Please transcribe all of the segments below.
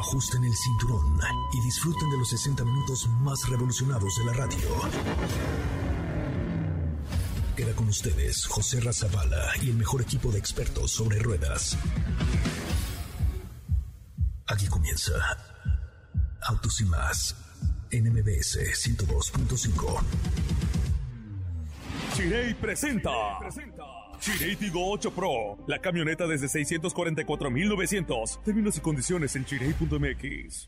Ajusten el cinturón y disfruten de los 60 minutos más revolucionados de la radio. Queda con ustedes José Razabala y el mejor equipo de expertos sobre ruedas. Aquí comienza Autos y más en MBS 102.5. Chirey presenta. Chirey Tigo 8 Pro. La camioneta desde 644,900. Términos y condiciones en chirey.mx.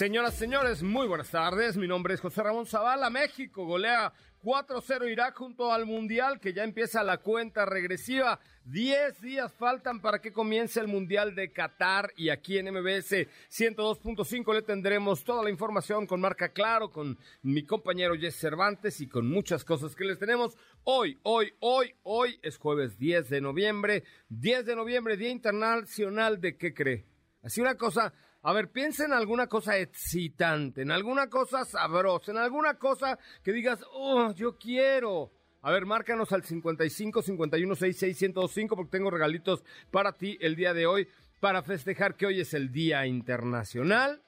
Señoras, señores, muy buenas tardes. Mi nombre es José Ramón Zavala. México golea 4-0 Irak junto al Mundial que ya empieza la cuenta regresiva. Diez días faltan para que comience el Mundial de Qatar y aquí en MBS 102.5 le tendremos toda la información con marca claro, con mi compañero Jess Cervantes y con muchas cosas que les tenemos. Hoy, hoy, hoy, hoy es jueves 10 de noviembre. 10 de noviembre, Día Internacional de ¿qué cree? Así una cosa a ver, piensa en alguna cosa excitante, en alguna cosa sabrosa, en alguna cosa que digas, oh, yo quiero. A ver, márcanos al 55 51 66 porque tengo regalitos para ti el día de hoy para festejar que hoy es el Día Internacional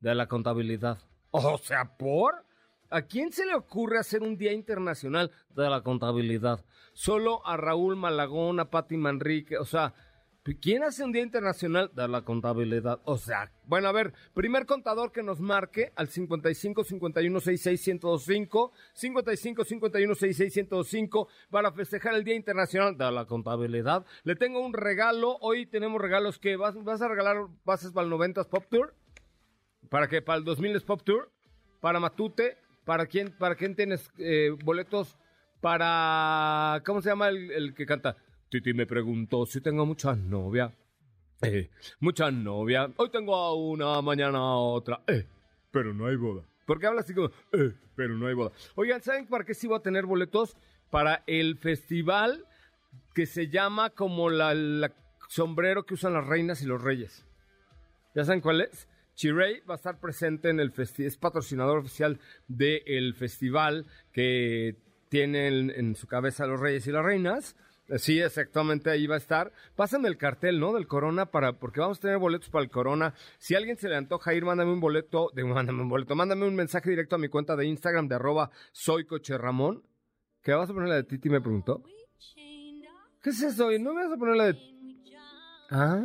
de la Contabilidad. O sea, ¿por? ¿A quién se le ocurre hacer un Día Internacional de la Contabilidad? Solo a Raúl Malagón, a Patti Manrique, o sea, ¿Quién hace un día internacional de la contabilidad? O sea, bueno, a ver, primer contador que nos marque al 55 51 66 1025, 55 51 66 1025 para festejar el Día Internacional de la Contabilidad. Le tengo un regalo. Hoy tenemos regalos que vas, vas a regalar bases para el 90 Pop Tour. ¿Para qué? ¿Para el 2000 Pop Tour? ¿Para Matute? ¿Para quién, para quién tienes eh, boletos? Para. ¿Cómo se llama el que canta? Titi me preguntó si tengo muchas novias. Eh, muchas novias. Hoy tengo a una, mañana a otra. Eh, pero no hay boda. ¿Por qué habla así como, eh, pero no hay boda? Oigan, ¿saben para qué sí voy a tener boletos? Para el festival que se llama como la, sombrero que usan las reinas y los reyes. ¿Ya saben cuál es? Chirey va a estar presente en el festival, es patrocinador oficial del festival que tienen en su cabeza los reyes y las reinas. Sí, exactamente, ahí va a estar. Pásame el cartel, ¿no? Del Corona, para, porque vamos a tener boletos para el Corona. Si a alguien se le antoja ir, mándame un boleto, de, mándame un boleto, mándame un mensaje directo a mi cuenta de Instagram de arroba soy coche Ramón. ¿Qué vas a poner la de Titi? Me preguntó. ¿Qué es eso? ¿No me vas a poner la de... Ah.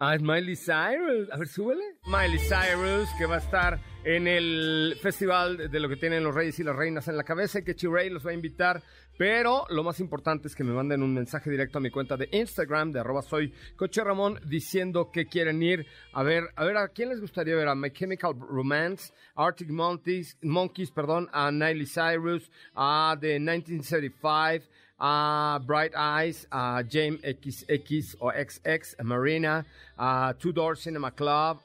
Ah, Miley Cyrus. A ver, súbele. Miley Cyrus, que va a estar en el festival de lo que tienen los reyes y las reinas en la cabeza y que Chiray los va a invitar. Pero lo más importante es que me manden un mensaje directo a mi cuenta de Instagram, de arroba soy Coche Ramón, diciendo que quieren ir a ver, a ver, ¿a quién les gustaría ver? A My Chemical Romance, Arctic Monkeys, Monkeys perdón, a Miley Cyrus, a The 1975, a Bright Eyes, a James XX o XX, a Marina, a Two Door Cinema Club,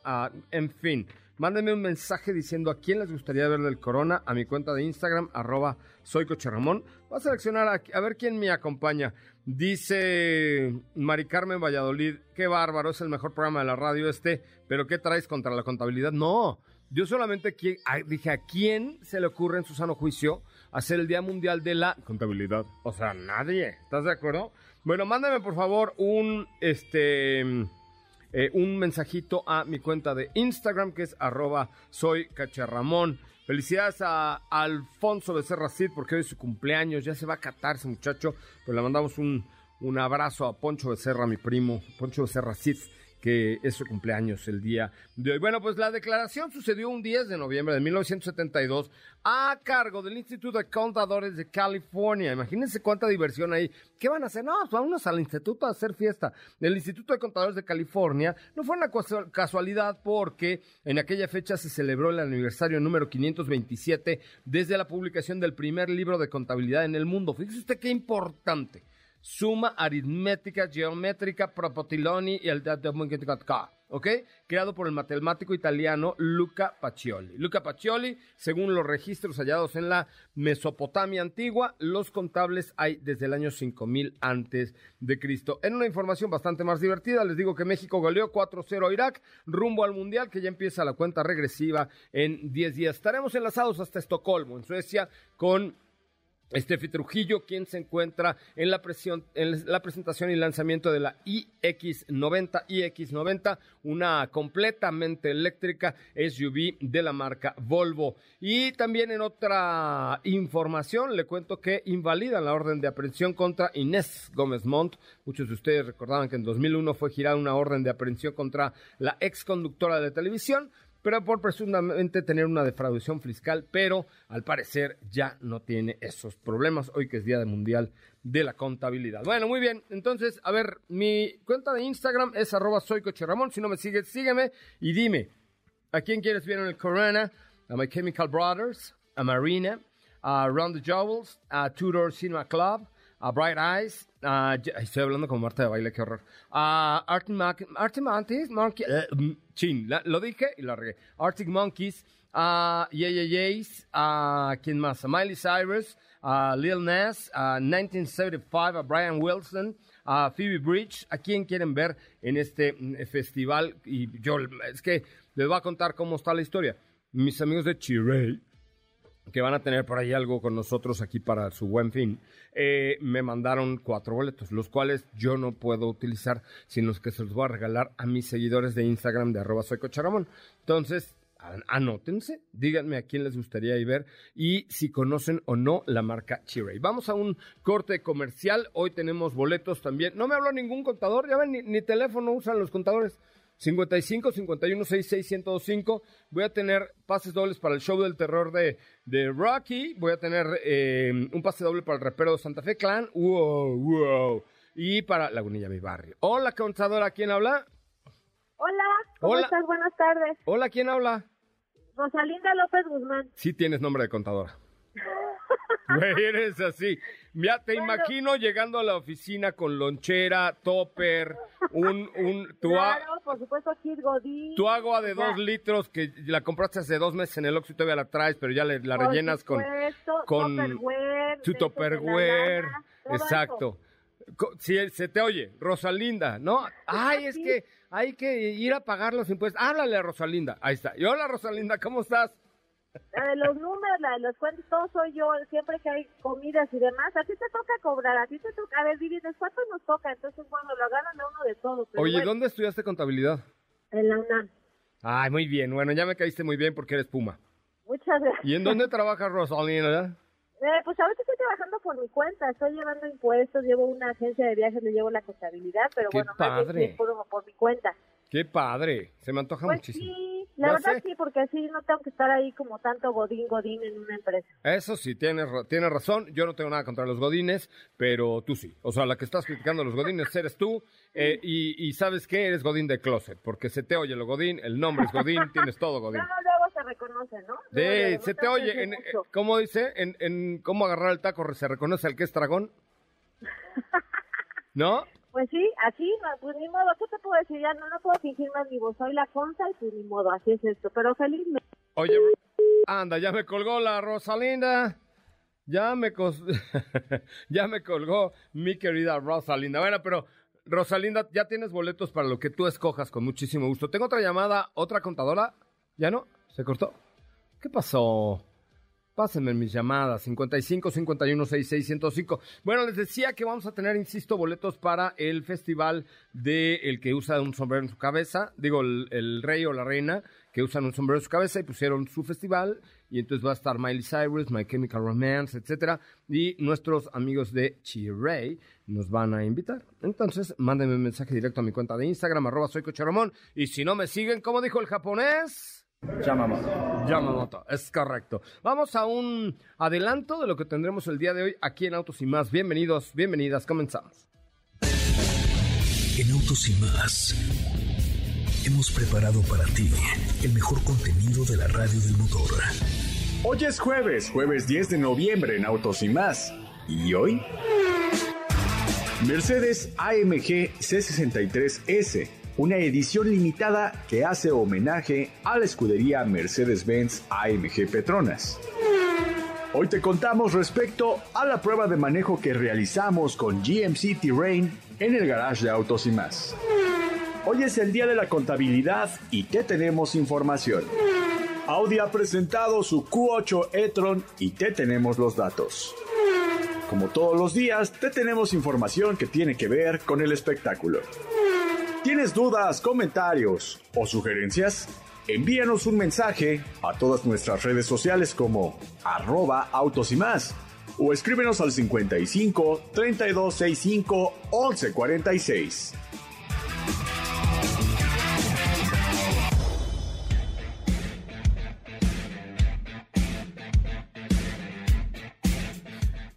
en fin. Mándenme un mensaje diciendo a quién les gustaría ver del Corona a mi cuenta de Instagram, arroba soy Coche Ramón. Voy a seleccionar a, ver quién me acompaña. Dice Mari Carmen Valladolid, qué bárbaro, es el mejor programa de la radio este, pero ¿qué traes contra la contabilidad? No, yo solamente dije a quién se le ocurre en su sano juicio hacer el Día Mundial de la Contabilidad. O sea, nadie. ¿Estás de acuerdo? Bueno, mándame por favor un este eh, un mensajito a mi cuenta de Instagram que es arroba soy cacharramón. Felicidades a, Alfonso Becerra Cid porque hoy es su cumpleaños. Ya se va a catarse, muchacho. Pues le mandamos un, un abrazo a Poncho Becerra, mi primo, Poncho Becerra Cid que es su cumpleaños el día de hoy. Bueno, pues la declaración sucedió un 10 de noviembre de 1972 a cargo del Instituto de Contadores de California. Imagínense cuánta diversión hay. ¿Qué van a hacer? No, pues vámonos al instituto a hacer fiesta. El Instituto de Contadores de California no fue una casualidad porque en aquella fecha se celebró el aniversario número 527 desde la publicación del primer libro de contabilidad en el mundo. Fíjese usted qué importante suma aritmética geométrica Propotiloni y el ¿ok? Creado por el matemático italiano Luca Pacioli. Luca Pacioli, según los registros hallados en la Mesopotamia antigua, los contables hay desde el año 5000 antes de Cristo. En una información bastante más divertida, les digo que México goleó 4-0 a Irak rumbo al Mundial, que ya empieza la cuenta regresiva en 10 días. Estaremos enlazados hasta Estocolmo, en Suecia, con Estefi Trujillo, quien se encuentra en la, presión, en la presentación y lanzamiento de la iX90, iX90, una completamente eléctrica SUV de la marca Volvo. Y también en otra información, le cuento que invalidan la orden de aprehensión contra Inés Gómez Montt. Muchos de ustedes recordaban que en 2001 fue girada una orden de aprehensión contra la ex conductora de televisión pero por presuntamente tener una defraudación fiscal, pero al parecer ya no tiene esos problemas. Hoy que es Día Mundial de la Contabilidad. Bueno, muy bien, entonces, a ver, mi cuenta de Instagram es arroba si no me sigues, sígueme y dime, ¿a quién quieres ver en el Corona? A My Chemical Brothers, a Marina, a Round the Jowls, a Tudor Cinema Club, a Bright Eyes, estoy hablando con Marta de baile, qué horror. A Arctic, Monkeys, eh, mm, chin, lo dije y lo regué. Arctic Monkeys, a Yeah Yeahs, a quién más, a Miley Cyrus, a Lil Nas, a 1975, a Brian Wilson, a Phoebe Bridge, a quién quieren ver en este mm, festival. Y yo, es que les voy a contar cómo está la historia. Mis amigos de Chirey, que van a tener por ahí algo con nosotros aquí para su buen fin, eh, me mandaron cuatro boletos, los cuales yo no puedo utilizar, sino que se los voy a regalar a mis seguidores de Instagram de arroba soy cocharamón. Entonces, anótense, díganme a quién les gustaría ir ver y si conocen o no la marca Chiray. Vamos a un corte comercial, hoy tenemos boletos también. No me habló ningún contador, ya ven, ni teléfono usan los contadores. 55 51 66 105. Voy a tener pases dobles para el show del terror de, de Rocky. Voy a tener eh, un pase doble para el repero de Santa Fe Clan. Wow, wow. Y para Lagunilla, mi barrio. Hola, contadora, ¿quién habla? Hola, ¿cómo estás? Buenas tardes. Hola, ¿quién habla? Rosalinda López Guzmán. Sí tienes nombre de contadora. Güey, eres así. Ya te imagino llegando a la oficina con lonchera, topper, un... un tu claro, por supuesto, Kid Godín. Tu agua de dos litros que la compraste hace dos meses en el Oxxo y todavía la traes, pero ya la rellenas con... con tu topperware. Exacto. Si se te oye, Rosalinda, ¿no? Ay, es que hay que ir a pagar los impuestos. Háblale a Rosalinda. Ahí está. Y hola, Rosalinda, ¿cómo estás? La de los números, la de los cuentos, todo soy yo, siempre que hay comidas y demás, a ti te toca cobrar, a ti te toca, a ver, divides, ¿cuánto nos toca? Entonces, bueno, lo ganan a uno de todos. Oye, ¿dónde estudiaste contabilidad? En la UNAM. Ay, muy bien, bueno, ya me caíste muy bien porque eres Puma. Muchas gracias. ¿Y en dónde trabajas, Rosalina? Eh, pues ahorita estoy trabajando por mi cuenta, estoy llevando impuestos, llevo una agencia de viajes, le llevo la contabilidad, pero Qué bueno, padre. Por, por mi cuenta. Qué padre, se me antoja pues muchísimo. Sí, la verdad sí, porque así no tengo que estar ahí como tanto godín, godín en una empresa. Eso sí, tienes, tienes razón, yo no tengo nada contra los godines, pero tú sí. O sea, la que estás criticando a los godines eres tú, eh, y, y, ¿sabes qué? Eres godín de closet, porque se te oye lo godín, el nombre es godín, tienes todo godín. No, luego se reconoce, ¿no? Sí, se te oye, en, ¿cómo dice? En, en cómo agarrar el taco se reconoce al que es dragón. ¿No? Pues sí, así, pues ni modo, ¿qué te puedo decir? Ya no, no puedo fingir más ni vos, soy la consa y pues ni modo, así es esto, pero feliz. Oye, anda, ya me colgó la Rosalinda. Ya me, ya me colgó mi querida Rosalinda. Bueno, pero Rosalinda, ya tienes boletos para lo que tú escojas con muchísimo gusto. Tengo otra llamada, otra contadora. ¿Ya no? ¿Se cortó? ¿Qué pasó? Pásenme mis llamadas, 55 51 66 105. Bueno, les decía que vamos a tener, insisto, boletos para el festival de el que usa un sombrero en su cabeza, digo, el, rey o la reina que usan un sombrero en su cabeza y pusieron su festival y entonces va a estar Miley Cyrus, My Chemical Romance, etcétera, y nuestros amigos de Chiray nos van a invitar. Entonces, mándenme un mensaje directo a mi cuenta de Instagram, arroba soy y si no me siguen, como dijo el japonés... Yamamoto. Yamamoto, es correcto. Vamos a un adelanto de lo que tendremos el día de hoy aquí en Autos y Más. Bienvenidos, bienvenidas, comenzamos. En Autos y Más hemos preparado para ti el mejor contenido de la radio del motor. Hoy es jueves, jueves 10 de noviembre en Autos y Más. ¿Y hoy? Mercedes AMG C63S una edición limitada que hace homenaje a la escudería Mercedes-Benz AMG Petronas. Hoy te contamos respecto a la prueba de manejo que realizamos con GMC Terrain en el garage de autos y más. Hoy es el día de la contabilidad y te tenemos información. Audi ha presentado su Q8 e-tron y te tenemos los datos. Como todos los días, te tenemos información que tiene que ver con el espectáculo. ¿Tienes dudas, comentarios o sugerencias? Envíanos un mensaje a todas nuestras redes sociales como arroba autos y más o escríbenos al 55 3265 1146.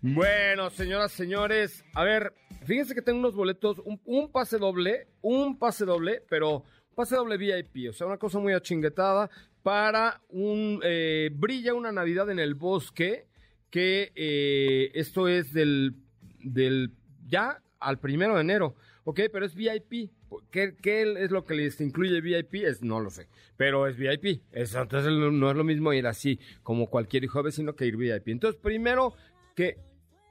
Bueno, señoras, señores, a ver, fíjense que tengo unos boletos, un, pase doble, un pase doble, pero pase doble VIP, o sea, una cosa muy achinguetada para un eh, Brilla una Navidad en el Bosque, que eh, esto es del, del ya al primero de enero, ¿ok? Pero es VIP. ¿Qué, es lo que les incluye VIP? Es, no lo sé, pero es VIP. entonces no es lo mismo ir así como cualquier hijo de vecino que ir VIP. Entonces, primero que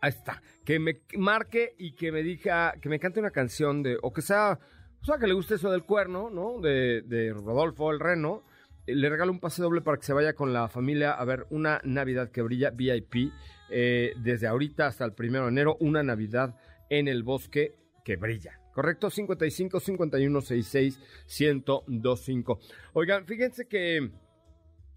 ahí está, que me marque y que me diga, que me cante una canción de, o que sea, o sea, que le guste eso del cuerno, ¿no? De, Rodolfo el Reno. Le regalo un pase doble para que se vaya con la familia a ver una Navidad que brilla VIP eh, desde ahorita hasta el primero de enero, una Navidad en el bosque que brilla. ¿Correcto? 55 51 66 1025. Oigan, fíjense que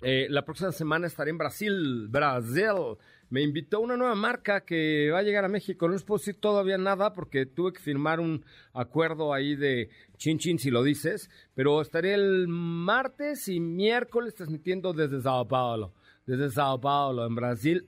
eh, la próxima semana estaré en Brasil, Brasil me invitó una nueva marca que va a llegar a México. No les puedo decir todavía nada porque tuve que firmar un acuerdo ahí de chin chin si lo dices, pero estaré el martes y miércoles transmitiendo desde Sao Paulo, desde Sao Paulo, en Brasil.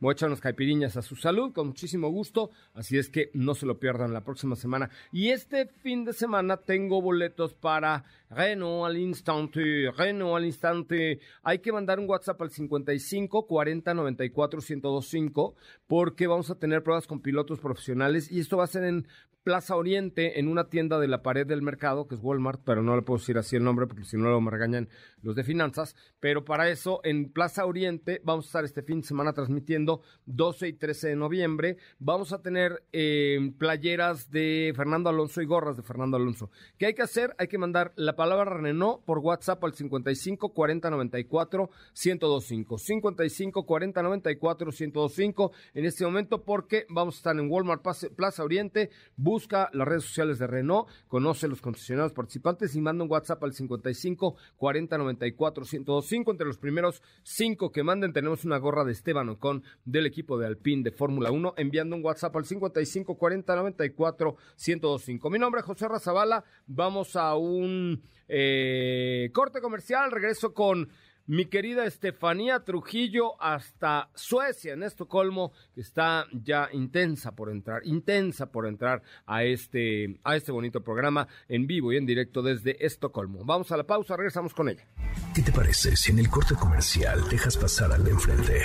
Voy a echar unas caipiriñas a su salud con muchísimo gusto, así es que no se lo pierdan la próxima semana. Y este fin de semana tengo boletos para Renault al instante, Renault al instante. Hay que mandar un WhatsApp al 55 40 94 1025 porque vamos a tener pruebas con pilotos profesionales y esto va a ser en Plaza Oriente en una tienda de la pared del mercado, que es Walmart, pero no le puedo decir así el nombre porque si no me regañan los de finanzas. Pero para eso, en Plaza Oriente, vamos a estar este fin de semana transmitiendo 12 y 13 de noviembre. Vamos a tener eh, playeras de Fernando Alonso y gorras de Fernando Alonso. ¿Qué hay que hacer? Hay que mandar la palabra Renault por WhatsApp al 55 40 94 1025. 55 40 94 1025 en este momento porque vamos a estar en Walmart Plaza Oriente busca las redes sociales de Renault, conoce los concesionarios participantes y manda un WhatsApp al 55 40 94 1025. Entre los primeros cinco que manden tenemos una gorra de Esteban Ocon del equipo de Alpine de Fórmula 1 enviando un WhatsApp al 55 40 94 1025. Mi nombre es José Razabala. Vamos a un eh, corte comercial. Regreso con mi querida Estefanía Trujillo hasta Suecia, en Estocolmo, que está ya intensa por entrar, intensa por entrar a este, a este bonito programa en vivo y en directo desde Estocolmo. Vamos a la pausa, regresamos con ella. ¿Qué te parece si en el corte comercial dejas pasar al de enfrente?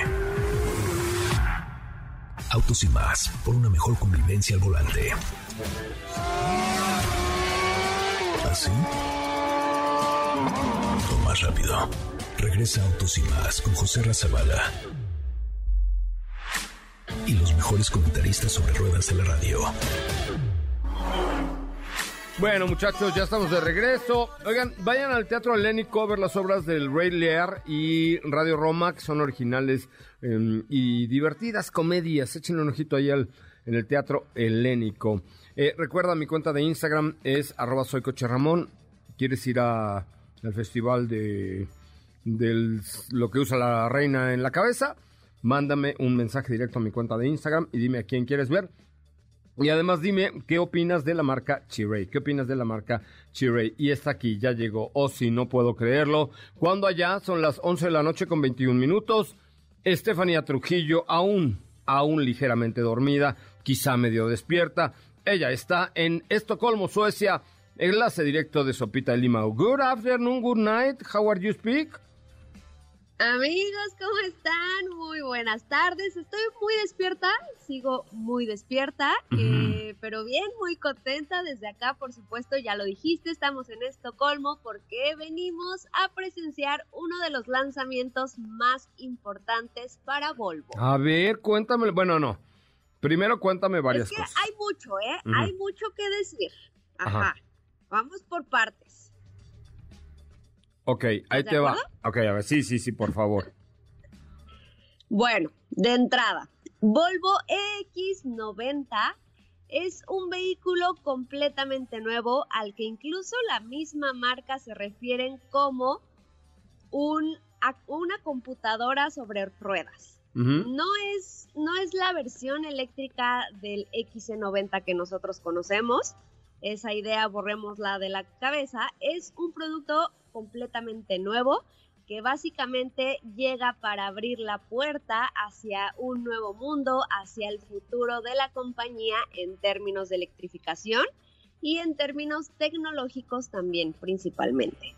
Autos y más, por una mejor convivencia al volante. ¿Así? O más rápido. Regresa Autos y más con José Razabala. Y los mejores comentaristas sobre ruedas de la radio. Bueno, muchachos, ya estamos de regreso. Oigan, vayan al Teatro Helénico a ver las obras del Rey Lear y Radio Roma, que son originales em, y divertidas comedias. Echen un ojito ahí al, en el Teatro Helénico. Eh, recuerda, mi cuenta de Instagram es arroba soy Ramón. ¿Quieres ir a, al festival de lo que usa la reina en la cabeza, mándame un mensaje directo a mi cuenta de Instagram y dime a quién quieres ver. Y además dime qué opinas de la marca Chiray. ¿Qué opinas de la marca Chiray? Y está aquí, ya llegó. Oh, sí, no puedo creerlo. Cuando allá son las 11 de la noche con 21 minutos. Estefanía Trujillo, aún, aún ligeramente dormida, quizá medio despierta. Ella está en Estocolmo, Suecia. Enlace directo de Sopita de Lima. Good afternoon, good night. How are you speak? Amigos, ¿cómo están? Muy buenas tardes. Estoy muy despierta, sigo muy despierta, eh, pero bien, muy contenta desde acá, por supuesto, ya lo dijiste, estamos en Estocolmo porque venimos a presenciar uno de los lanzamientos más importantes para Volvo. A ver, cuéntame, bueno, no. Primero cuéntame varias es que cosas. Hay mucho, ¿eh? Hay mucho que decir. Ajá. Vamos por partes. Ok, ahí te va. Ok, a ver, sí, sí, sí, por favor. Bueno, de entrada, Volvo X90 es un vehículo completamente nuevo al que incluso la misma marca se refieren como un, una computadora sobre ruedas. no, es, no es la versión eléctrica del XC90 que nosotros conocemos. Esa idea borrémosla de la cabeza. Es un producto completamente nuevo que básicamente llega para abrir la puerta hacia un nuevo mundo, hacia el futuro de la compañía en términos de electrificación y en términos tecnológicos también principalmente.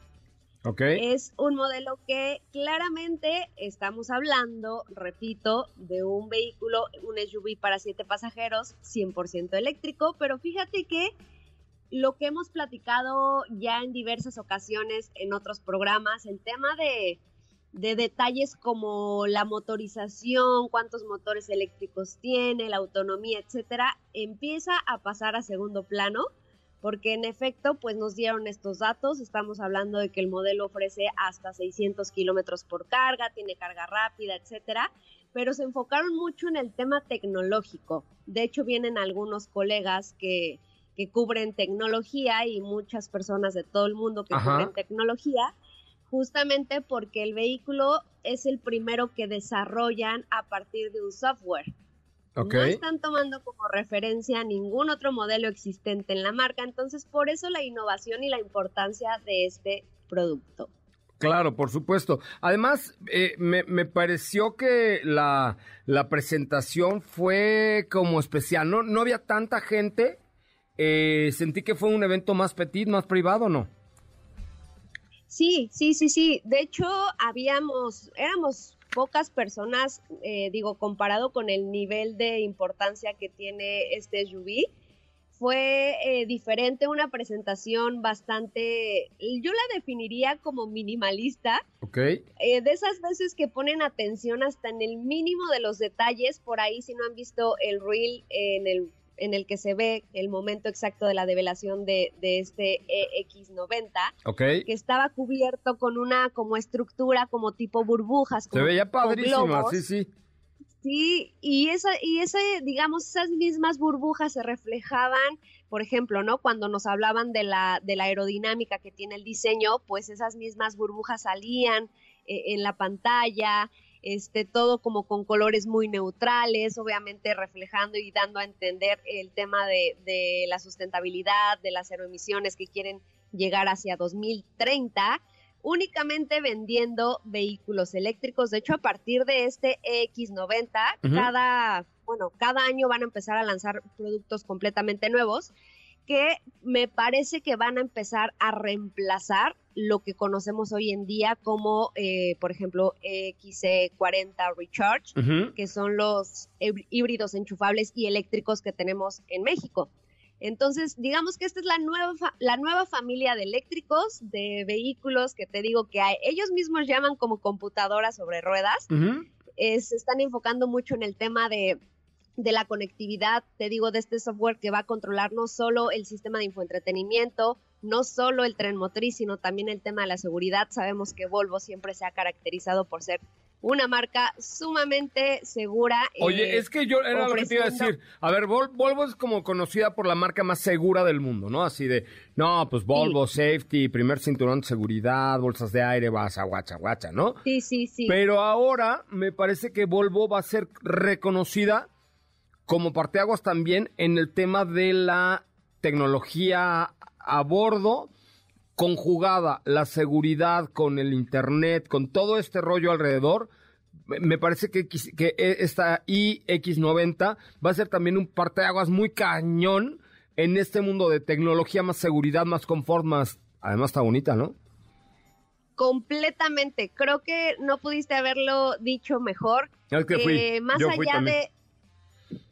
Okay. Es un modelo que claramente estamos hablando, repito, de un vehículo, un SUV para siete pasajeros, 100% eléctrico, pero fíjate que lo que hemos platicado ya en diversas ocasiones en otros programas, el tema de, detalles como la motorización, cuántos motores eléctricos tiene, la autonomía, etcétera, empieza a pasar a segundo plano, porque en efecto, pues nos dieron estos datos. Estamos hablando de que el modelo ofrece hasta 600 kilómetros por carga, tiene carga rápida, etcétera, pero se enfocaron mucho en el tema tecnológico. De hecho, vienen algunos colegas que que cubren tecnología y muchas personas de todo el mundo que cubren tecnología, justamente porque el vehículo es el primero que desarrollan a partir de un software. No están tomando como referencia ningún otro modelo existente en la marca, entonces por eso la innovación y la importancia de este producto. Claro, por supuesto. Además, eh, me, me, pareció que la, la, presentación fue como especial. No, no había tanta gente eh, sentí que fue un evento más petit, más privado, ¿no? Sí, sí, sí, sí. De hecho, habíamos, éramos pocas personas, eh, digo, comparado con el nivel de importancia que tiene este SUV. Fue eh, diferente, una presentación bastante, yo la definiría como minimalista. Ok. de esas veces que ponen atención hasta en el mínimo de los detalles, por ahí si no han visto el reel en el en el que se ve el momento exacto de la develación de, este EX90, que estaba cubierto con una como estructura como tipo burbujas. se veía padrísima, sí, sí. Sí, y esa, y ese, digamos, esas mismas burbujas se reflejaban, por ejemplo, ¿no? Cuando nos hablaban de la, de la aerodinámica que tiene el diseño, pues esas mismas burbujas salían eh, en la pantalla, este, todo como con colores muy neutrales, obviamente reflejando y dando a entender el tema de, la sustentabilidad, de las aeroemisiones que quieren llegar hacia 2030 únicamente vendiendo vehículos eléctricos. De hecho, a partir de este X90, cada, bueno, cada año van a empezar a lanzar productos completamente nuevos que me parece que van a empezar a reemplazar lo que conocemos hoy en día como, eh, por ejemplo, XC40 Recharge, que son los híbridos enchufables y eléctricos que tenemos en México. Entonces, digamos que esta es la nueva, la nueva familia de eléctricos, de vehículos que te digo que hay, ellos mismos llaman como computadoras sobre ruedas. se están enfocando mucho en el tema de de la conectividad, te digo, de este software que va a controlar no solo el sistema de infoentretenimiento, no solo el tren motriz, sino también el tema de la seguridad. Sabemos que Volvo siempre se ha caracterizado por ser una marca sumamente segura. Oye, eh, es que yo era lo que te iba a decir. A ver, Volvo es como conocida por la marca más segura del mundo, ¿no? Así de, no, pues Volvo, safety, primer cinturón de seguridad, bolsas de aire, vas a guacha, guacha, ¿no? Sí, sí, sí. Pero ahora me parece que Volvo va a ser reconocida como parteaguas también en el tema de la tecnología a bordo, conjugada la seguridad con el Internet, con todo este rollo alrededor. Me parece que, que esta iX90 va a ser también un parteaguas muy cañón en este mundo de tecnología, más seguridad, más confort, más... Además está bonita, ¿no? Completamente. Creo que no pudiste haberlo dicho mejor. Es que fui. Eh, más allá de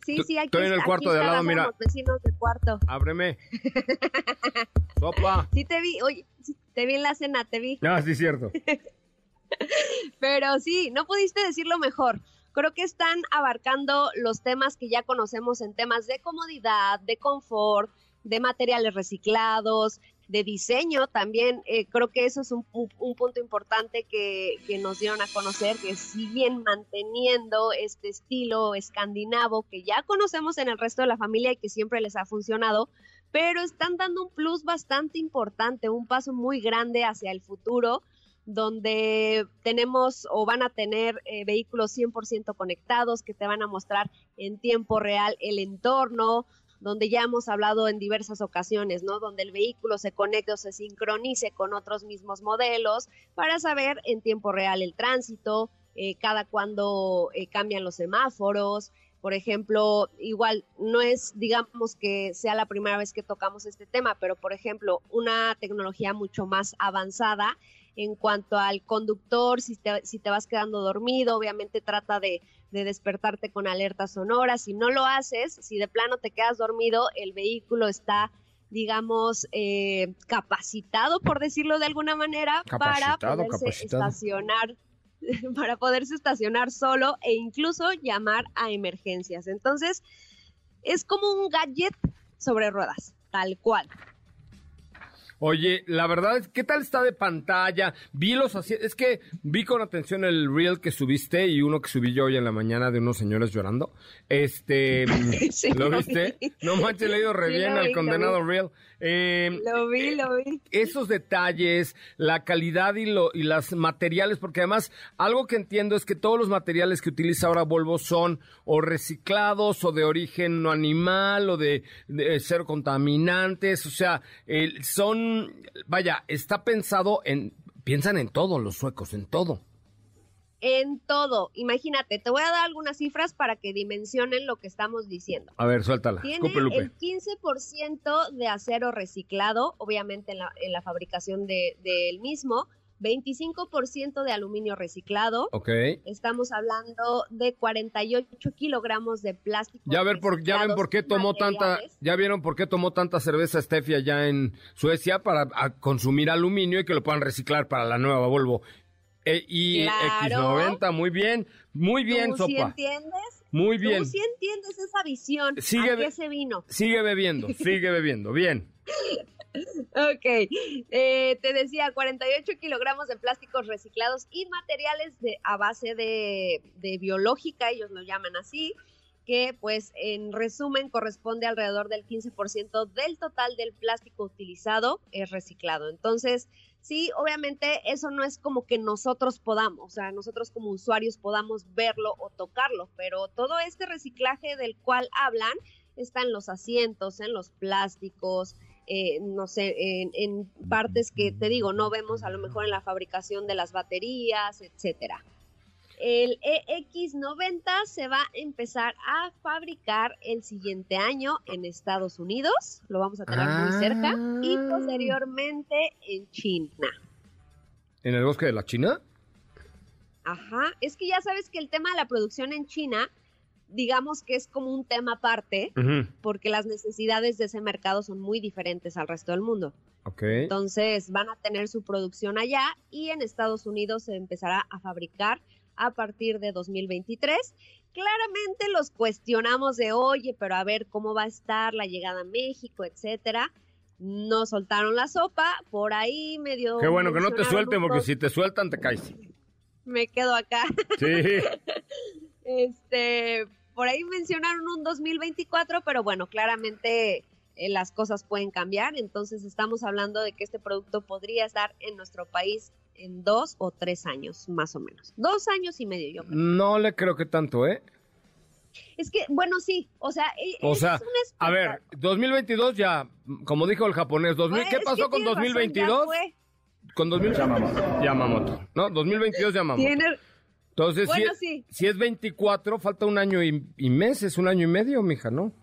Sí, sí, aquí Estoy en el cuarto de al lado, mira. vecinos del cuarto. Ábreme. Sopa. Sí te vi, oye, te vi en la cena, te vi. Ah, sí, cierto. Pero sí, no pudiste decirlo mejor. Creo que están abarcando los temas que ya conocemos en temas de comodidad, de confort, de materiales reciclados, de diseño también. Eh, creo que eso es un, punto importante que, nos dieron a conocer, que siguen manteniendo este estilo escandinavo que ya conocemos en el resto de la familia y que siempre les ha funcionado, pero están dando un plus bastante importante, un paso muy grande hacia el futuro donde tenemos o van a tener eh, vehículos 100% conectados que te van a mostrar en tiempo real el entorno, donde ya hemos hablado en diversas ocasiones, ¿no? Donde el vehículo se conecte o se sincronice con otros mismos modelos para saber en tiempo real el tránsito, eh, cada cuando eh, cambian los semáforos. Por ejemplo, igual no es, digamos, que sea la primera vez que tocamos este tema, pero por ejemplo, una tecnología mucho más avanzada en cuanto al conductor, si te, si te vas quedando dormido, obviamente trata de, de despertarte con alertas sonoras. Si no lo haces, si de plano te quedas dormido, el vehículo está digamos, eh, capacitado, por decirlo de alguna manera, para poderse estacionar para poderse estacionar solo e incluso llamar a emergencias. Entonces, es como un gadget sobre ruedas, tal cual. Oye, la verdad es, ¿qué tal está de pantalla? Vi los así, es que vi con atención el reel que subiste y uno que subí yo hoy en la mañana de unos señores llorando. Este, ¿lo viste? No manches, le he ido re bien al condenado reel. Eh, lo vi, lo vi. Esos detalles, la calidad y, lo, y las materiales, porque además algo que entiendo es que todos los materiales que utiliza ahora Volvo son o reciclados o de origen no animal o de, de cero contaminantes, o sea, son, vaya, está pensado en, piensan en todo los suecos, en todo en todo. Imagínate, te voy a dar algunas cifras para que dimensionen lo que estamos diciendo. A ver, suéltala. Tiene el 15% de acero reciclado, obviamente en la, en la fabricación del de, mismo. 25% de aluminio reciclado. Ok. Estamos hablando de 48 kilogramos de plástico. Ya ver por, ya ven por qué tomó tanta, ya vieron por qué tomó tanta cerveza Steffi allá en Suecia para consumir aluminio y que lo puedan reciclar para la nueva Volvo. E, y X90, muy bien, muy bien, ¿Tú Sí entiendes? Muy bien. Tú sí entiendes esa visión. Sigue, ¿A qué se vino? Sigue bebiendo, sigue bebiendo, bien. ok, eh, te decía, 48 kilogramos de plásticos reciclados y materiales de, a base de, de biológica, ellos lo llaman así, que pues en resumen corresponde alrededor del 15% del total del plástico utilizado es reciclado. Entonces, sí, obviamente eso no es como que nosotros podamos, o sea, nosotros como usuarios podamos verlo o tocarlo, pero todo este reciclaje del cual hablan está en los asientos, en los plásticos, eh, no sé, en, en, partes que te digo, no vemos a lo mejor en la fabricación de las baterías, etcétera. El EX90 se va a empezar a fabricar el siguiente año en Estados Unidos, lo vamos a tener muy cerca, y ah. posteriormente en China. ¿En el bosque de la China? Ajá, es que ya sabes que el tema de la producción en China, digamos que es como un tema aparte, porque las necesidades de ese mercado son muy diferentes al resto del mundo. Okay. Entonces van a tener su producción allá y en Estados Unidos se empezará a fabricar a partir de 2023. Claramente los cuestionamos de, oye, pero a ver cómo va a estar la llegada a México, etcétera. No soltaron la sopa, por ahí medio. Qué bueno que no te suelten, porque si te sueltan te caes. Me quedo acá. Sí. este, por ahí mencionaron un 2024, pero bueno, claramente eh, las cosas pueden cambiar. Entonces estamos hablando de que este producto podría estar en nuestro país en dos o tres años, más o menos. Dos años y medio, yo creo. No le creo que tanto, ¿eh? Es que, bueno, sí, o sea, e, o sea, a ver, 2022 ya, como dijo el japonés, 2000, ¿qué pasó con 2022? con 2022 Yamamoto, ¿no? 2022 Yamamoto. Tiene... Entonces, si, si, es 24, falta un año y, y meses, un año y medio, mija, ¿no?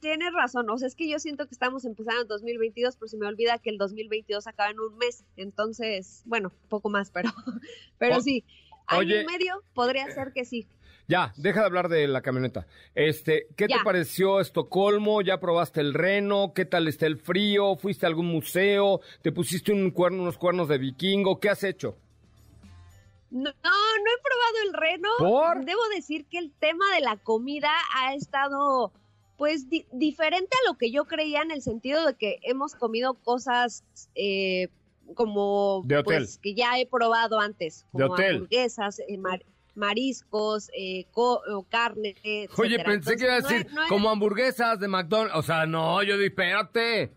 Tienes razón, o sea, es que yo siento que estamos empezando en 2022, pero se me olvida que el 2022 acaba en un mes, entonces, bueno, poco más, pero, pero sí, año y medio podría ser que sí. Ya, deja de hablar de la camioneta. Este, ¿qué te pareció Estocolmo? ¿Ya probaste el reno? ¿Qué tal está el frío? ¿Fuiste a algún museo? ¿Te pusiste un cuerno, unos cuernos de vikingo? ¿Qué has hecho? No, no, he probado el reno. Debo decir que el tema de la comida ha estado pues diferente a lo que yo creía en el sentido de que hemos comido cosas eh, como de hotel. Pues, que ya he probado antes, como de hotel. hamburguesas, eh, mariscos, eh, carne. Oye, pensé que iba a decir como hamburguesas de McDonald's. O sea, no, yo dije, espérate.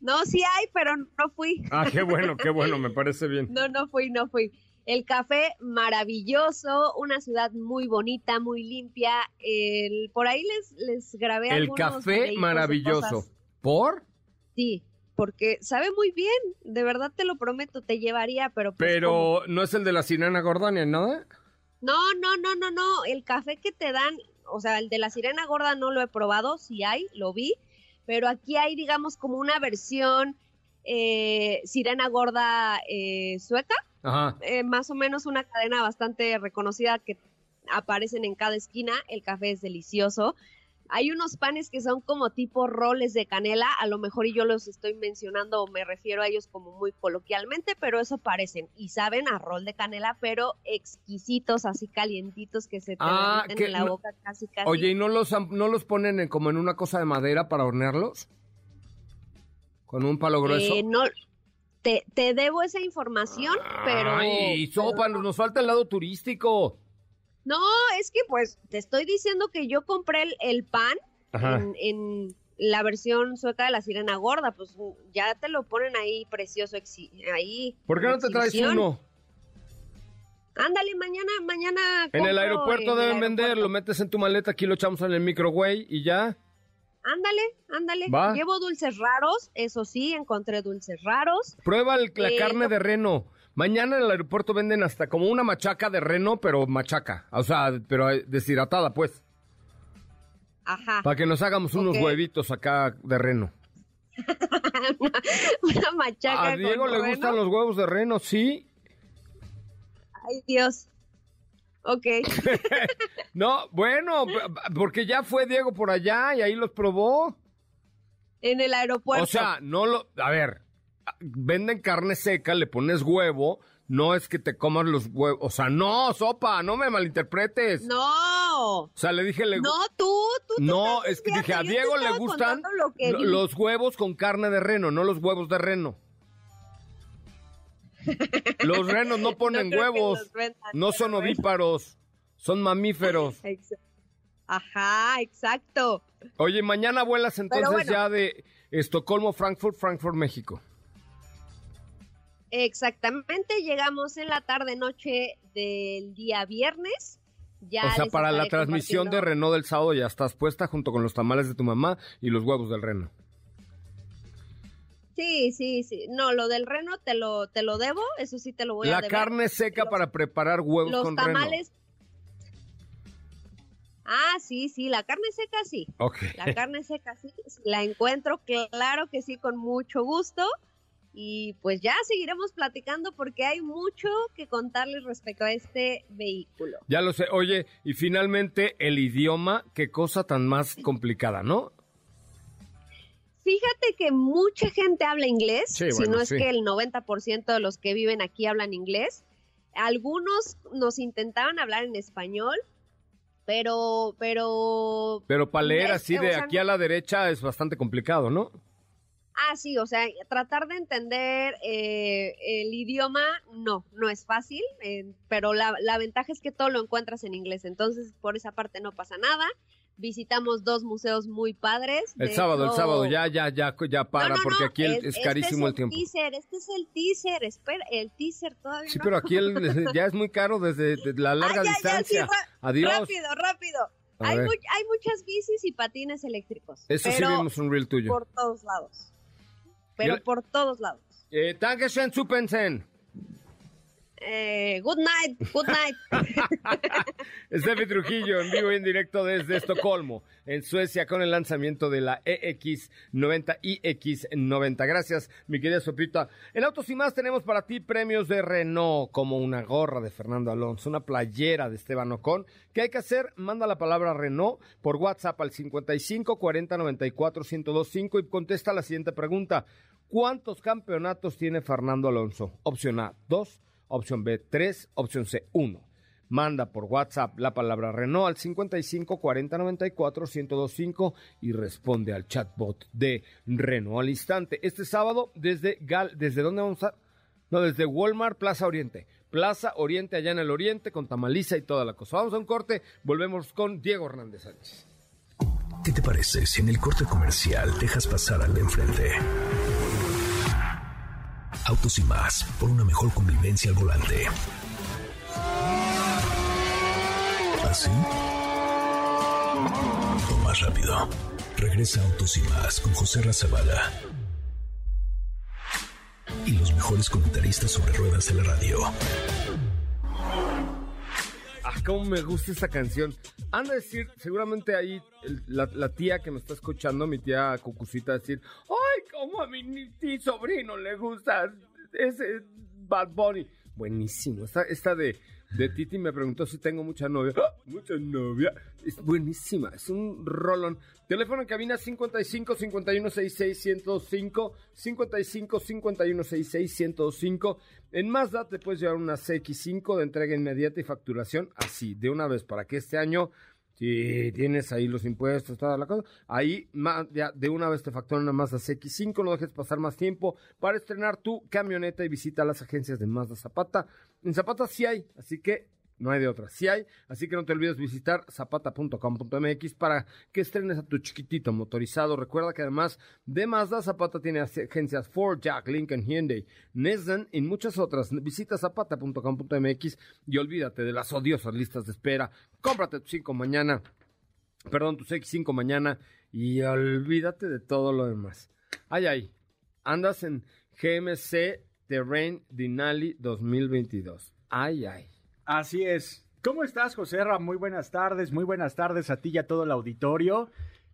No, sí hay, pero no fui. Ah, qué bueno, qué bueno, me parece bien. no, no fui, no fui. El café maravilloso, una ciudad muy bonita, muy limpia. El, por ahí les, les grabé El café maravilloso. ¿Por? Sí, porque sabe muy bien, de verdad te lo prometo, te llevaría, pero... Pues, pero no es el de la sirena gorda ni nada. No, no, no, no, no, el café que te dan, o sea, el de la sirena gorda no lo he probado, sí hay, lo vi, pero aquí hay, digamos, como una versión eh, sirena gorda eh, sueca, eh, más o menos una cadena bastante reconocida que aparecen en cada esquina, el café es delicioso. Hay unos panes que son como tipo roles de canela, a lo mejor y yo los estoy mencionando o me refiero a ellos como muy coloquialmente, pero eso parecen y saben a rol de canela, pero exquisitos, así calientitos que se te ah, en la boca casi casi. Oye, ¿y no los, no los ponen como en una cosa de madera para hornearlos? ¿Con un palo grueso? Eh, no, te, te, debo esa información, pero... Ay, sopa, nos falta el lado turístico. No, es que pues te estoy diciendo que yo compré el, pan en, la versión sueca de la sirena gorda, pues ya te lo ponen ahí precioso, ahí. ¿Por qué no te traes uno? Ándale, mañana, mañana. En el aeropuerto deben vender, lo metes en tu maleta, aquí lo echamos en el microwave y ya. Ándale, ándale. Llevo dulces raros, eso sí, encontré dulces raros. Prueba la eh, carne de reno. Mañana en el aeropuerto venden hasta como una machaca de reno, pero machaca. O sea, pero deshidratada, pues. Ajá. Para que nos hagamos unos huevitos acá de reno. una, machaca. A Diego le gustan los huevos de reno, sí. Ay, Dios. Ok. no, bueno, porque ya fue Diego por allá y ahí los probó. En el aeropuerto. O sea, no lo. A ver, venden carne seca, le pones huevo, no es que te comas los huevos. O sea, no, sopa, no me malinterpretes. No. O sea, le dije. Le... No, tú, tú. No, es que dije, a Diego le gustan los huevos con carne de reno, no los huevos de reno. Los renos no ponen huevos, no son ovíparos, son mamíferos. Ajá, exacto. Oye, mañana vuelas entonces ya de Estocolmo, Frankfurt, Frankfurt, México. Exactamente, llegamos en la tarde noche del día viernes. Ya o sea, para la transmisión de Renault del sábado ya estás puesta junto con los tamales de tu mamá y los huevos del reno. Sí, sí, sí. No, lo del reno te lo, te lo debo, eso sí te lo voy a a La carne seca para preparar huevos con tamales... Ah, sí, sí, la carne seca sí. La carne seca sí, la encuentro, claro que sí, con mucho gusto. Y pues ya seguiremos platicando porque hay mucho que contarles respecto a este vehículo. Ya lo sé. Oye, y finalmente el idioma, qué cosa tan más complicada, ¿no? Fíjate que mucha gente habla inglés, si no es que el 90% de los que viven aquí hablan inglés. Algunos nos intentaban hablar en español, pero, pero... Pero para leer así de aquí a la derecha es bastante complicado, ¿no? Ah, sí, o sea, tratar de entender eh, el idioma, no, no es fácil, eh, pero la, ventaja es que todo lo encuentras en inglés, entonces por esa parte no pasa nada. Visitamos dos museos muy padres. El sábado, el sábado, ya, ya, ya, ya para, porque aquí es, carísimo el, tiempo. Teaser, este es el teaser, espera, el teaser todavía. Sí, pero aquí ya es muy caro desde, la larga distancia. Adiós. Rápido, rápido. Hay, hay, muchas bicis y patines eléctricos. Eso sí vimos un reel tuyo. Por todos lados pero por todos lados. Eh, Dankeschön, Supensen. Eh, good night, good night. Steffi Trujillo en vivo y en directo desde Estocolmo, en Suecia, con el lanzamiento de la EX90 y X90. Gracias, mi querida Sopita. En Autos y Más tenemos para ti premios de Renault, como una gorra de Fernando Alonso, una playera de Esteban Ocon. ¿Qué hay que hacer? Manda la palabra Renault por WhatsApp al 55 40 94 1025 y contesta la siguiente pregunta. ¿Cuántos campeonatos tiene Fernando Alonso? Opción A, dos. Opción B, 3. Opción C, 1. Manda por WhatsApp la palabra Renault al 55 40 94 1025 y responde al chatbot de Renault al instante. Este sábado, desde Gal, ¿desde dónde vamos a? No, desde Walmart, Plaza Oriente. Plaza Oriente, allá en el Oriente, con Tamaliza y toda la cosa. Vamos a un corte, volvemos con Diego Hernández Sánchez. ¿Qué te parece si en el corte comercial dejas pasar al de enfrente? Autos y más, por una mejor convivencia al volante. ¿Así? O más rápido. Regresa Autos y más con José Razabala. Y los mejores comentaristas sobre ruedas de la radio. Cómo me gusta esta canción. Han de decir, seguramente ahí la, tía que me está escuchando, mi tía Cucucita, decir, ¡ay, cómo a mi sobrino le gusta ese Bad Bunny! Buenísimo. Esta de, de Titi me preguntó si tengo mucha novia. ¡Ah! Mucha novia. Es buenísima. Es un rolón. Teléfono en cabina 55 51 66 105 55 51 66 105. En Mazda te puedes llevar una CX5 de entrega inmediata y facturación así, de una vez, para que este año, si tienes ahí los impuestos, toda la cosa, ahí de una vez te facturan una Mazda CX5, no dejes pasar más tiempo para estrenar tu camioneta y visita las agencias de Mazda Zapata. En Zapata sí hay, así que no hay de otra. Sí hay, así que no te olvides visitar zapata.com.mx para que estrenes a tu chiquitito motorizado. Recuerda que además de Mazda, Zapata tiene agencias Ford, Jack, Lincoln, Hyundai, Nissan y muchas otras. Visita zapata.com.mx y olvídate de las odiosas listas de espera. Cómprate tu 5 mañana, perdón, tu X5 mañana y olvídate de todo lo demás. Ay, ay, andas en GMC Terrain Denali 2022. Ay, ay. Así es. ¿Cómo estás, José Ra? Muy buenas tardes, muy buenas tardes a ti y a todo el auditorio.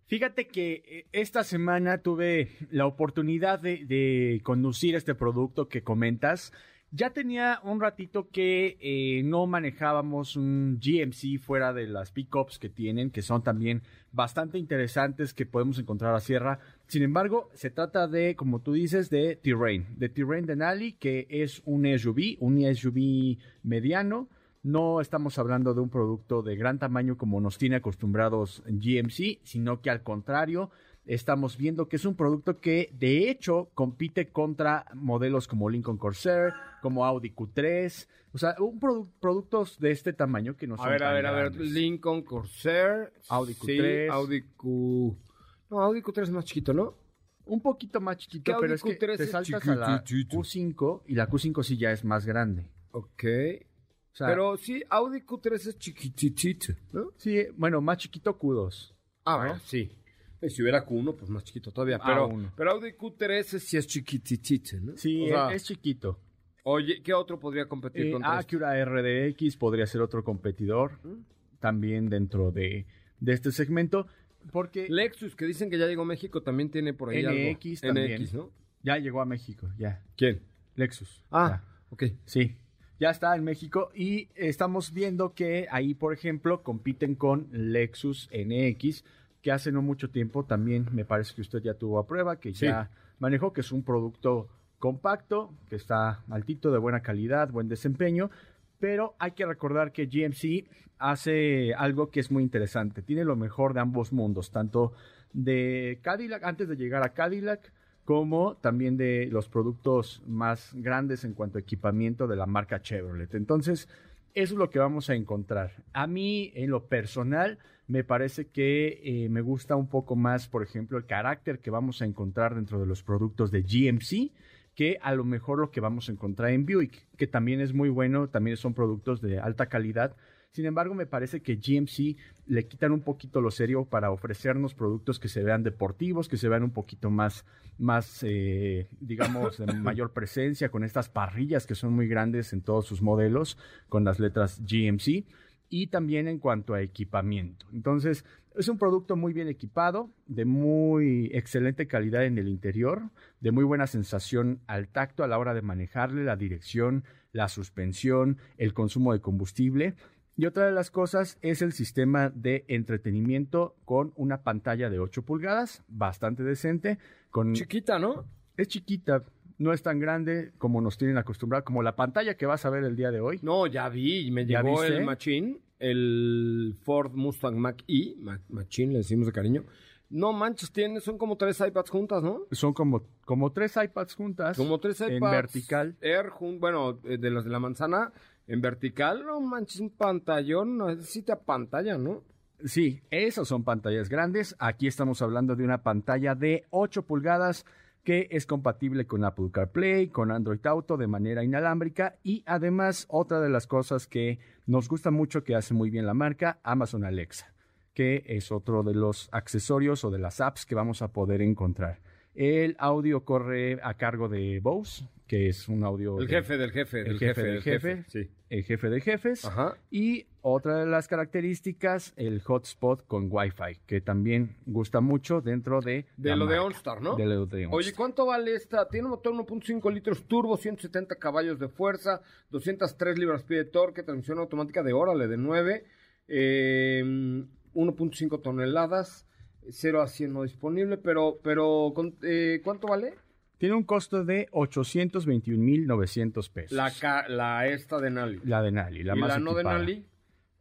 Fíjate que eh, esta semana tuve la oportunidad de, conducir este producto que comentas. Ya tenía un ratito que eh, no manejábamos un GMC fuera de las pickups que tienen, que son también bastante interesantes que podemos encontrar a Sierra. Sin embargo, se trata de, como tú dices, de Terrain, de Terrain Denali, que es un SUV, un SUV mediano. No estamos hablando de un producto de gran tamaño como nos tiene acostumbrados GMC, sino que al contrario, estamos viendo que es un producto que de hecho compite contra modelos como Lincoln Corsair, como Audi Q3, o sea, un produ- productos de este tamaño que no son A ver, a tan ver, a ver. grandes. Lincoln Corsair. Audi sí, Q3. Audi Q. No, Audi Q3 es más chiquito, ¿no? Un poquito más chiquito, ¿Qué pero Audi es que Q3 te es saltas a la chiquitito? Q5 y la Q5 sí ya es más grande. Ok. O sea, Pero sí, Audi Q3 es chiquitito, ¿no? sí, bueno, más chiquito Q2. Ah, bueno, sí. Y si hubiera Q1, pues más chiquito todavía. Pero, A1. pero Audi Q3 sí es chiquititito, ¿no? Sí, O sea, es chiquito. Oye, ¿qué otro podría competir Eh, contra este? Acura RDX podría ser otro competidor también dentro de, de este segmento, porque Lexus, que dicen que ya llegó a México, también tiene por ahí algo. NX también. NX, ¿no? ya llegó a México, ya. ¿Quién? Lexus. Ah, ok. ya. sí. Ya está en México y estamos viendo que ahí, por ejemplo, compiten con Lexus NX, que hace no mucho tiempo también me parece que usted ya tuvo a prueba, que Sí. ya manejó, que es un producto compacto, que está altito, de buena calidad, buen desempeño, pero hay que recordar que GMC hace algo que es muy interesante, tiene lo mejor de ambos mundos, tanto de Cadillac, antes de llegar a Cadillac, como también de los productos más grandes en cuanto a equipamiento de la marca Chevrolet. Entonces, eso es lo que vamos a encontrar. A mí, en lo personal, me parece que eh, me gusta un poco más, por ejemplo, el carácter que vamos a encontrar dentro de los productos de GMC que a lo mejor lo que vamos a encontrar en Buick, que también es muy bueno, también son productos de alta calidad. Sin embargo, me parece que GMC le quitan un poquito lo serio para ofrecernos productos que se vean deportivos, que se vean un poquito más, más eh, digamos, de mayor presencia, con estas parrillas que son muy grandes en todos sus modelos, con las letras GMC, y también en cuanto a equipamiento. Entonces, es un producto muy bien equipado, de muy excelente calidad en el interior, de muy buena sensación al tacto a la hora de manejarle, la dirección, la suspensión, el consumo de combustible. Y otra de las cosas es el sistema de entretenimiento con una pantalla de 8 pulgadas, bastante decente. Con, Chiquita, ¿no? es chiquita, no es tan grande como nos tienen acostumbrados, como la pantalla que vas a ver el día de hoy. No, ya vi, me ¿Ya llegó viste? el Machine, el Ford Mustang Mach-E, Ma- Machine le decimos de cariño. No manches, tiene, son como tres iPads juntas, ¿no? Son como, como tres iPads juntas. Como tres iPads. En vertical. Air, jun- bueno, eh, de los de la manzana, en vertical, no manches, un pantallón, no, te pantalla, ¿no? Sí, esas son pantallas grandes. Aquí estamos hablando de una pantalla de 8 pulgadas que es compatible con Apple CarPlay, con Android Auto de manera inalámbrica y además otra de las cosas que nos gusta mucho que hace muy bien la marca, Amazon Alexa, que es otro de los accesorios o de las apps que vamos a poder encontrar. El audio corre a cargo de Bose, que es un audio... El de- jefe del jefe, el del jefe jefe, del jefe, jefe. Sí. el jefe de jefes. Ajá. Y otra de las características, el hotspot con Wi-Fi, que también gusta mucho dentro de... De la lo de. OnStar, ¿no? De lo de Oye, OnStar. ¿cuánto vale esta? Tiene un motor 1.5 litros turbo, 170 caballos de fuerza, 203 libras-pie de torque, transmisión automática de órale de 9, eh, 1.5 toneladas, 0 a 100 no disponible, pero, pero con- eh, ¿cuánto vale? Tiene un costo de 821.900 pesos. La, ca- la esta de Nali. La de Nali, la ¿Y más la no de equipada. Nali?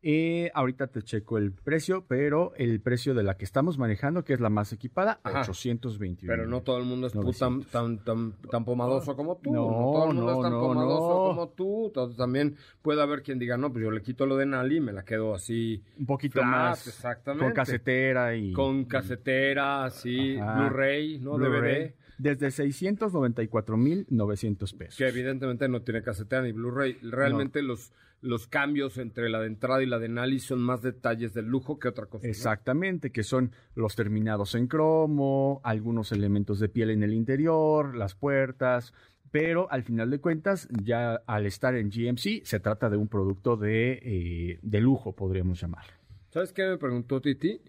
Eh, ahorita te checo el precio, pero el precio de la que estamos manejando, que es la más equipada, Ajá. 821. Pero no todo el mundo es tan, 900. tan, tan, tan pomadoso como tú. No, todo el mundo no, es tan no, pomadoso no. como tú. Entonces también puede haber quien diga, no, pues yo le quito lo de Nali y me la quedo así. Un poquito flat, más exactamente. con casetera y... Con casetera, así, Ajá. Blu-ray, ¿no? Blu-ray, DVD. Desde 694.900 pesos. Que evidentemente no tiene casetera ni Blu-ray. Realmente los, los cambios entre la de entrada y la de Nali son más detalles del lujo que otra cosa. ¿no? Exactamente, que son los terminados en cromo, algunos elementos de piel en el interior, las puertas, pero al final de cuentas, ya al estar en GMC, se trata de un producto de, eh, de lujo, podríamos llamar. ¿Sabes qué me preguntó Titi?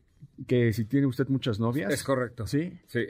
Que si tiene usted muchas novias. Es correcto. ¿Sí? Sí.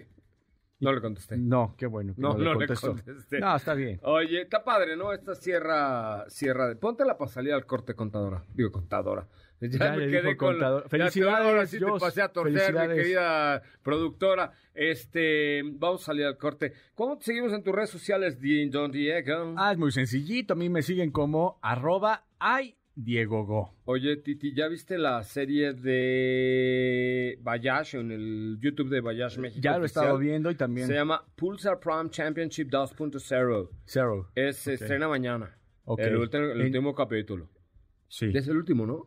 No le contesté. No, qué bueno. que No, no le contestó. contesté. No, está bien. Oye, está padre, ¿no? Esta sierra, sierra de... Ponte la para salir al corte contadora. Digo, contadora. Ya, Ya me quedé con... contador. Felicidades, ahora sí te pasé a torcer, mi querida productora. Este, vamos a salir al corte. ¿Cómo te seguimos en tus redes sociales, Don Diego? Ah, es muy sencillito. A mí me siguen como arroba ay Diego Go. Oye, Titi, ¿ya viste la serie de Bayash en el YouTube de Bayash México? Ya lo he estado viendo y también Se llama Pulsar Prime Championship 2.0. Zero. Es, Se estrena mañana. El, ulti- el En- último capítulo. Sí. Es el último, ¿no?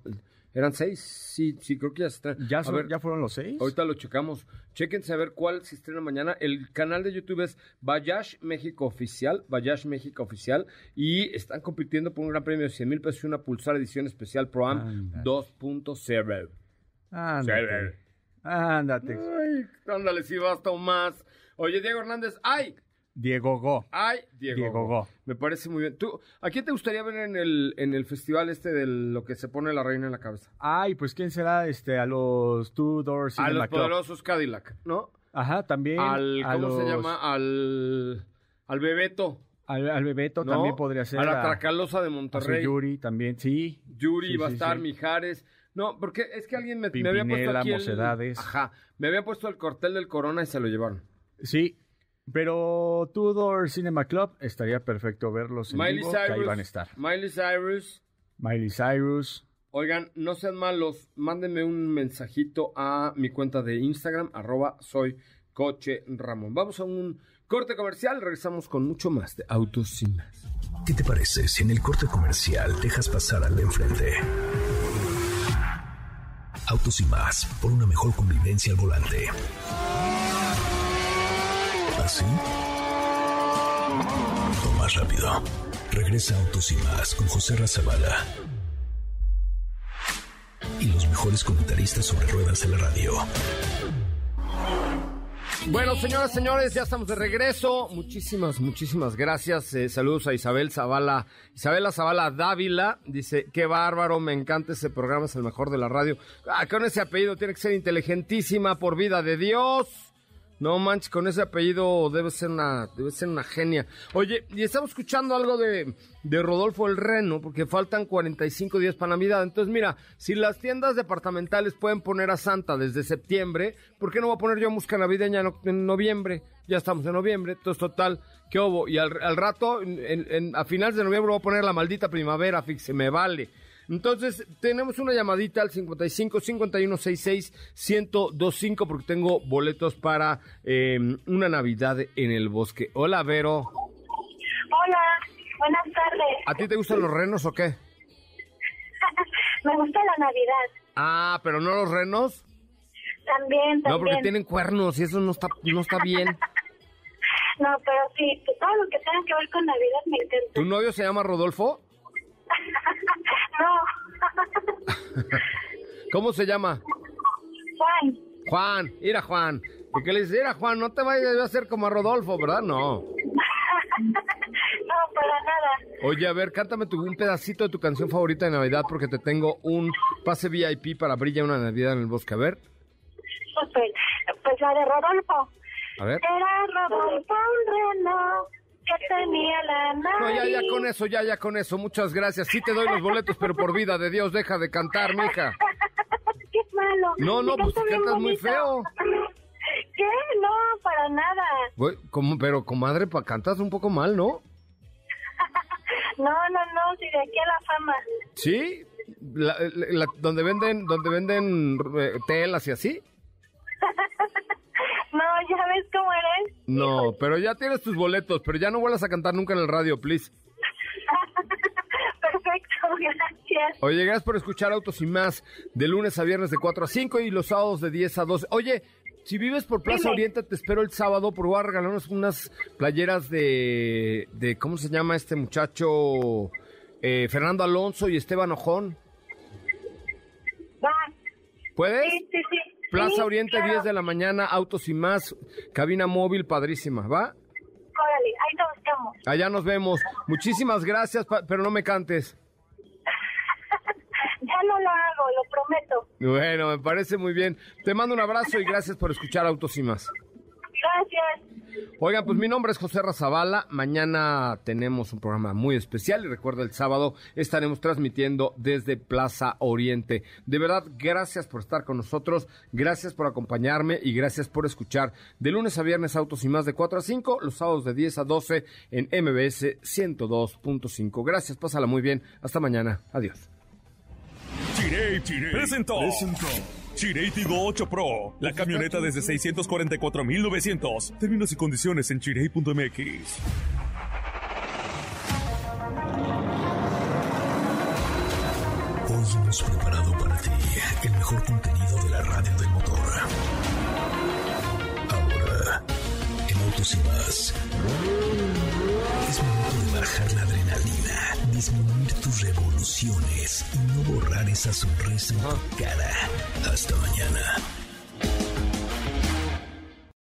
Eran seis. Sí, sí, creo que ya se estrena. ¿Ya, A son- ver, ¿Ya fueron los seis? ahorita lo checamos. Chequense a ver cuál se estrena mañana. El canal de YouTube es Bayash México Oficial. Bayash México Oficial. Y están compitiendo por un gran premio de 100 mil pesos y una Pulsar edición especial Pro Am Ándale. 2.0. Ándate. Ándate. Ay, ándale, si basta o más. Oye, Diego Hernández. ¡Ay! Diego Go. Ay, Diego. Diego Go. Me parece muy bien. ¿Tú, ¿A quién te gustaría ver en el, en el festival este de lo que se pone la reina en la cabeza? Ay, pues ¿quién será? Este, a los Two Door a los Club. poderosos Cadillac, ¿no? Ajá, también. Al, a ¿cómo se llama? Al, al Bebeto, Al, al Bebeto ¿no? también podría ser. A la a- Tracalosa de a Monterrey. Yuri también, sí. Yuri Sí, va a sí, estar, sí. Mijares. No, porque es que alguien me, me había puesto aquí el... Ajá, me había puesto el cortel del Corona y se lo llevaron. Sí. Pero Two Door Cinema Club estaría perfecto verlos en Miley vivo, que ahí Cyrus. van a estar. Miley Cyrus. Miley Cyrus. Oigan, no sean malos, mándenme un mensajito a mi cuenta de Instagram, arroba soy coche Ramón. Vamos a un corte comercial, regresamos con mucho más de Autos Sin Más. ¿Qué te parece si en el corte comercial dejas pasar al de enfrente? Autos y más, por una mejor convivencia al volante. ¿Así? O más rápido. Regresa Autos y más con José Razabala. Y los mejores comentaristas sobre ruedas de la radio. Bueno, señoras, señores, ya estamos de regreso. Muchísimas, muchísimas gracias. Eh, saludos a Isabel Zavala, Isabela Zavala Dávila. Dice, qué bárbaro, me encanta ese programa, es el mejor de la radio. Ah, con ese apellido tiene que ser inteligentísima por vida de Dios. No manches, con ese apellido debe ser una, debe ser una genia. Oye, y estamos escuchando algo de, de Rodolfo el Reno, porque faltan 45 días para Navidad. Entonces, mira, si las tiendas departamentales pueden poner a Santa desde septiembre, ¿por qué no voy a poner yo música navideña en, noviembre? Ya estamos en noviembre, entonces total, ¿qué hubo? Y al, al rato, en- en- a finales de noviembre voy a poner la maldita primavera, fíjese, me vale. Entonces, tenemos una llamadita al 55 51 66 1025 porque tengo boletos para eh, una Navidad en el bosque. Hola, Vero. Hola, buenas tardes. ¿A ti te gustan los renos o qué? Me gusta la Navidad. Ah, pero no los renos. También, también. No, porque tienen cuernos y eso no está, no está bien. No, pero sí, todo lo que tenga que ver con Navidad me encanta. ¿Tu novio se llama Rodolfo? No. ¿Cómo se llama? Juan, Juan, mira Juan. ¿Y qué le dices? Mira Juan, no te vayas a hacer como a Rodolfo, ¿verdad? No. no, para nada. Oye, a ver, cántame tu, un pedacito de tu canción favorita de Navidad porque te tengo un pase VIP para Brilla una Navidad en el bosque. A ver, Pues, la de Rodolfo. a ver. Era Rodolfo un reno que tenía la nariz. No, ya, ya con eso, ya, ya con eso. Muchas gracias. Sí te doy los boletos, pero por vida de Dios, deja de cantar, mija. Qué malo. No, no, pues cantas muy feo. ¿Qué? No, para nada. Como, pero comadre, pa, cantas un poco mal, ¿no? No, no, no, si de aquí a la fama. ¿Sí? La- donde venden, donde venden eh, telas y así. No, ya ves cómo eres. No, pero ya tienes tus boletos, pero ya no vuelvas a cantar nunca en el radio, please. Perfecto, gracias. Oye, gracias por escuchar Autos y Más de lunes a viernes de 4 a 5 y los sábados de 10 a 12. Oye, si vives por Plaza Dime. Oriente, te espero el sábado porque voy a regalarnos unas playeras de, de ¿cómo se llama este muchacho? Eh, Fernando Alonso y Esteban Ojón. Va. ¿Puedes? Sí, sí, sí. Plaza Oriente, claro. 10 de la mañana, Autos y Más, cabina móvil padrísima, ¿va? Órale, ahí te buscamos. Allá nos vemos. Muchísimas gracias, pero no me cantes. Ya no lo hago, lo prometo. Bueno, me parece muy bien. Te mando un abrazo y gracias por escuchar Autos y Más. Oigan, pues mi nombre es José Razabala. Mañana tenemos un programa muy especial y recuerda el sábado estaremos transmitiendo desde Plaza Oriente. De verdad, gracias por estar con nosotros, gracias por acompañarme y gracias por escuchar de lunes a viernes Autos y más de 4 a 5, los sábados de 10 a 12 en MBS 102.5. Gracias, pásala muy bien. Hasta mañana. Adiós. Presentó. Chirey Tigo 8 Pro, la camioneta desde 644,900. Términos y condiciones en chirey.mx. Hoy hemos preparado para ti el mejor contenido de la radio del motor. Ahora, en Autos y más, es momento de bajar la adrenalina, disminuir tus revoluciones y no borrar esa sonrisa en tu cara. Hasta mañana.